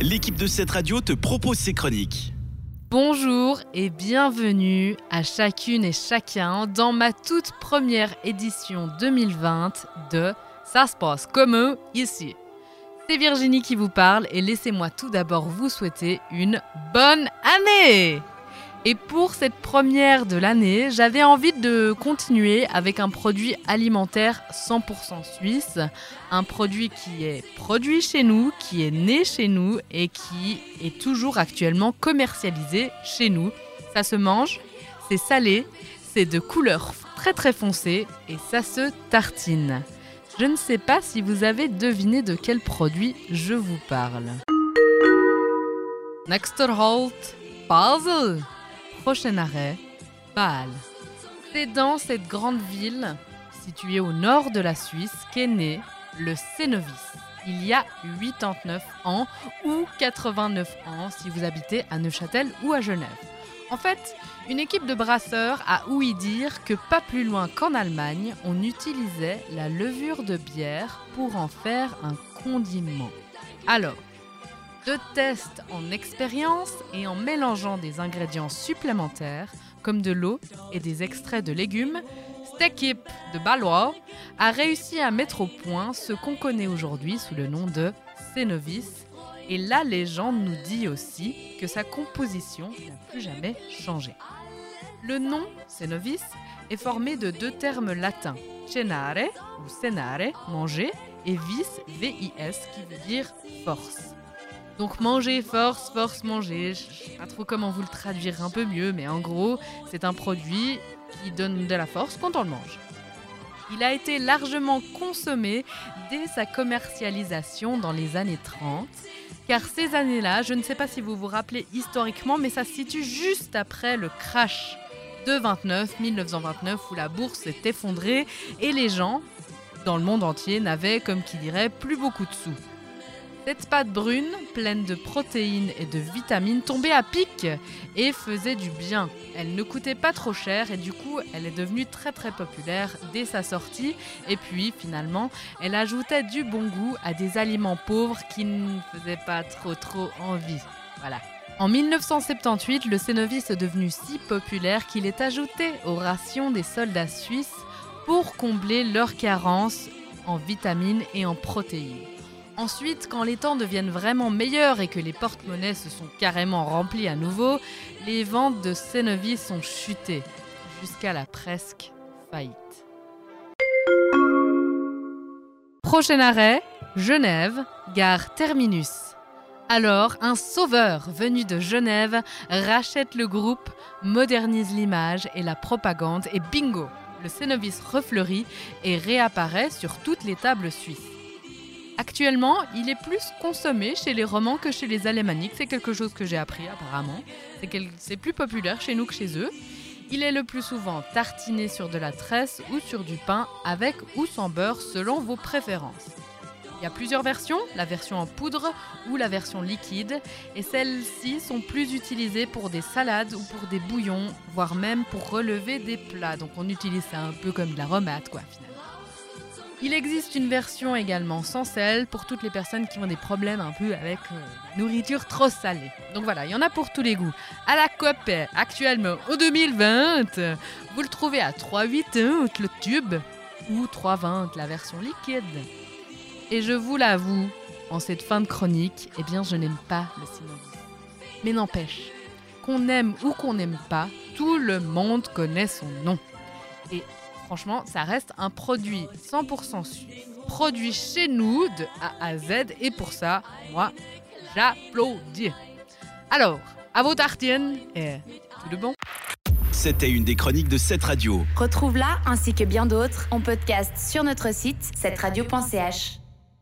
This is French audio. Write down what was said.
l'équipe de cette radio te propose ses chroniques. Bonjour et bienvenue à chacune et chacun dans ma toute première édition 2020 de Ça se passe comme ici. C'est Virginie qui vous parle et laissez-moi tout d'abord vous souhaiter une bonne année et pour cette première de l'année, j'avais envie de continuer avec un produit alimentaire 100% suisse, un produit qui est produit chez nous, qui est né chez nous et qui est toujours actuellement commercialisé chez nous. Ça se mange, c'est salé, c'est de couleur très très foncée et ça se tartine. Je ne sais pas si vous avez deviné de quel produit je vous parle. Next halt, Basel prochain arrêt, Bâle. C'est dans cette grande ville, située au nord de la Suisse, qu'est né le Cénovis. Il y a 89 ans ou 89 ans si vous habitez à Neuchâtel ou à Genève. En fait, une équipe de brasseurs a ouï dire que pas plus loin qu'en Allemagne, on utilisait la levure de bière pour en faire un condiment. Alors, de tests en expérience et en mélangeant des ingrédients supplémentaires comme de l'eau et des extraits de légumes, cette équipe de Balois a réussi à mettre au point ce qu'on connaît aujourd'hui sous le nom de Cénovis. Et la légende nous dit aussi que sa composition n'a plus jamais changé. Le nom Cénovis est formé de deux termes latins, cenare ou cenare, manger, et vis, V-I-S, qui veut dire force. Donc manger, force, force, manger. Je sais pas trop comment vous le traduire un peu mieux, mais en gros, c'est un produit qui donne de la force quand on le mange. Il a été largement consommé dès sa commercialisation dans les années 30, car ces années-là, je ne sais pas si vous vous rappelez historiquement, mais ça se situe juste après le crash de 29, 1929, où la bourse s'est effondrée et les gens, dans le monde entier, n'avaient, comme qui dirait, plus beaucoup de sous. Cette pâte brune, pleine de protéines et de vitamines, tombait à pic et faisait du bien. Elle ne coûtait pas trop cher et du coup, elle est devenue très très populaire dès sa sortie. Et puis, finalement, elle ajoutait du bon goût à des aliments pauvres qui ne faisaient pas trop trop envie. Voilà. En 1978, le Cénovis est devenu si populaire qu'il est ajouté aux rations des soldats suisses pour combler leurs carences en vitamines et en protéines. Ensuite, quand les temps deviennent vraiment meilleurs et que les porte-monnaies se sont carrément remplis à nouveau, les ventes de Cenovis ont chuté jusqu'à la presque faillite. Prochain arrêt, Genève, gare Terminus. Alors, un sauveur venu de Genève rachète le groupe, modernise l'image et la propagande et bingo, le Cenovis refleurit et réapparaît sur toutes les tables suisses. Actuellement, il est plus consommé chez les romans que chez les alémaniques. C'est quelque chose que j'ai appris apparemment. C'est plus populaire chez nous que chez eux. Il est le plus souvent tartiné sur de la tresse ou sur du pain avec ou sans beurre selon vos préférences. Il y a plusieurs versions, la version en poudre ou la version liquide, et celles-ci sont plus utilisées pour des salades ou pour des bouillons, voire même pour relever des plats. Donc on utilise ça un peu comme de la remate, quoi, finalement. Il existe une version également sans sel pour toutes les personnes qui ont des problèmes un peu avec euh, nourriture trop salée. Donc voilà, il y en a pour tous les goûts. À la COP, actuellement, au 2020, vous le trouvez à 3,80 le tube ou 3,20 la version liquide. Et je vous l'avoue, en cette fin de chronique, eh bien je n'aime pas le cinéma. Mais n'empêche, qu'on aime ou qu'on n'aime pas, tout le monde connaît son nom. Franchement, ça reste un produit 100% suisse, produit chez nous de A à Z. Et pour ça, moi, j'applaudis. Alors, à vos tartines et tout de bon. C'était une des chroniques de cette radio. Retrouve-la ainsi que bien d'autres en podcast sur notre site, cette radio.ch.